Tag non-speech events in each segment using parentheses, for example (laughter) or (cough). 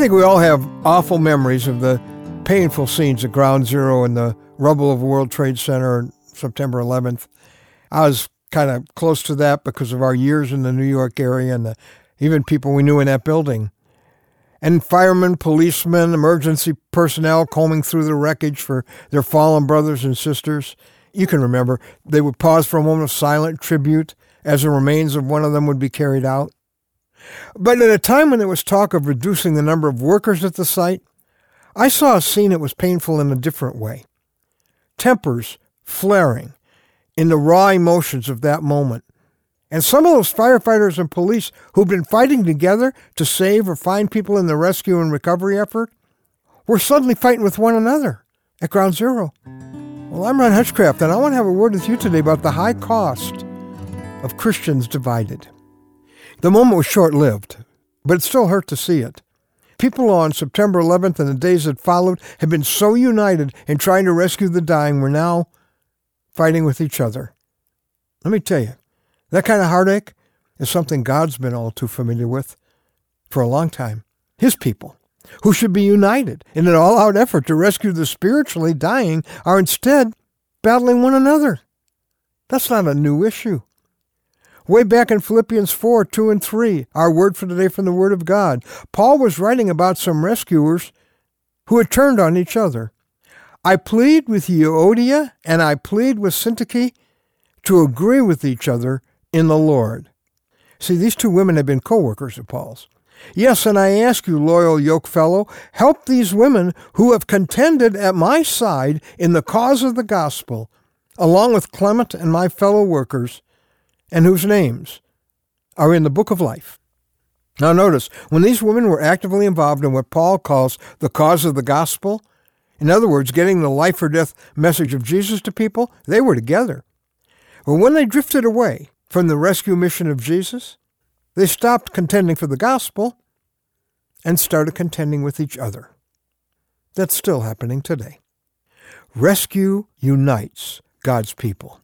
think we all have awful memories of the painful scenes at Ground Zero and the rubble of World Trade Center on September 11th. I was kind of close to that because of our years in the New York area and the, even people we knew in that building. And firemen, policemen, emergency personnel combing through the wreckage for their fallen brothers and sisters. You can remember they would pause for a moment of silent tribute as the remains of one of them would be carried out. But at a time when there was talk of reducing the number of workers at the site, I saw a scene that was painful in a different way. Tempers flaring in the raw emotions of that moment. And some of those firefighters and police who'd been fighting together to save or find people in the rescue and recovery effort were suddenly fighting with one another at Ground Zero. Well, I'm Ron Hutchcraft, and I want to have a word with you today about the high cost of Christians divided. The moment was short lived, but it still hurt to see it. People on September 11th and the days that followed had been so united in trying to rescue the dying were now fighting with each other. Let me tell you, that kind of heartache is something God's been all too familiar with for a long time. His people, who should be united in an all out effort to rescue the spiritually dying, are instead battling one another. That's not a new issue. Way back in Philippians 4 2 and 3, our word for today from the Word of God, Paul was writing about some rescuers who had turned on each other. I plead with Euodia and I plead with Syntyche to agree with each other in the Lord. See, these two women have been co workers of Paul's. Yes, and I ask you, loyal yoke fellow, help these women who have contended at my side in the cause of the gospel, along with Clement and my fellow workers and whose names are in the book of life. Now, notice, when these women were actively involved in what Paul calls the cause of the gospel, in other words, getting the life or death message of Jesus to people, they were together. But when they drifted away from the rescue mission of Jesus, they stopped contending for the gospel and started contending with each other. That's still happening today. Rescue unites God's people.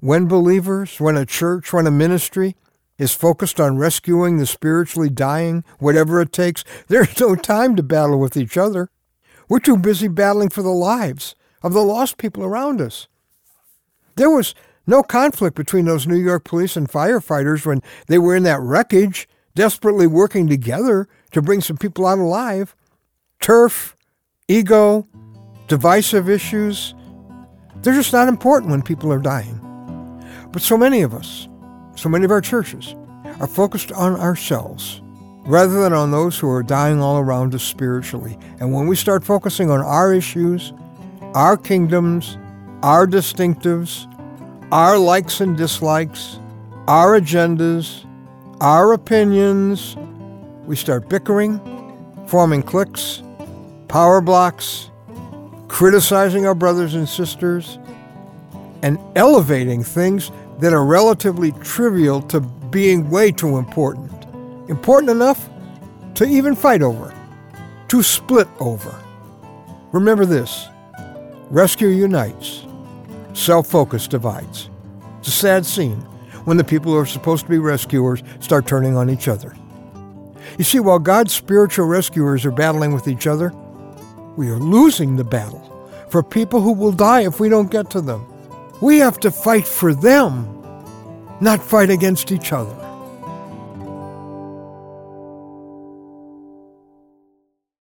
When believers, when a church, when a ministry is focused on rescuing the spiritually dying, whatever it takes, (laughs) there's no time to battle with each other. We're too busy battling for the lives of the lost people around us. There was no conflict between those New York police and firefighters when they were in that wreckage, desperately working together to bring some people out alive. Turf, ego, divisive issues, they're just not important when people are dying. But so many of us, so many of our churches, are focused on ourselves rather than on those who are dying all around us spiritually. And when we start focusing on our issues, our kingdoms, our distinctives, our likes and dislikes, our agendas, our opinions, we start bickering, forming cliques, power blocks, criticizing our brothers and sisters, and elevating things that are relatively trivial to being way too important. Important enough to even fight over, to split over. Remember this rescue unites, self focus divides. It's a sad scene when the people who are supposed to be rescuers start turning on each other. You see, while God's spiritual rescuers are battling with each other, we are losing the battle for people who will die if we don't get to them. We have to fight for them, not fight against each other.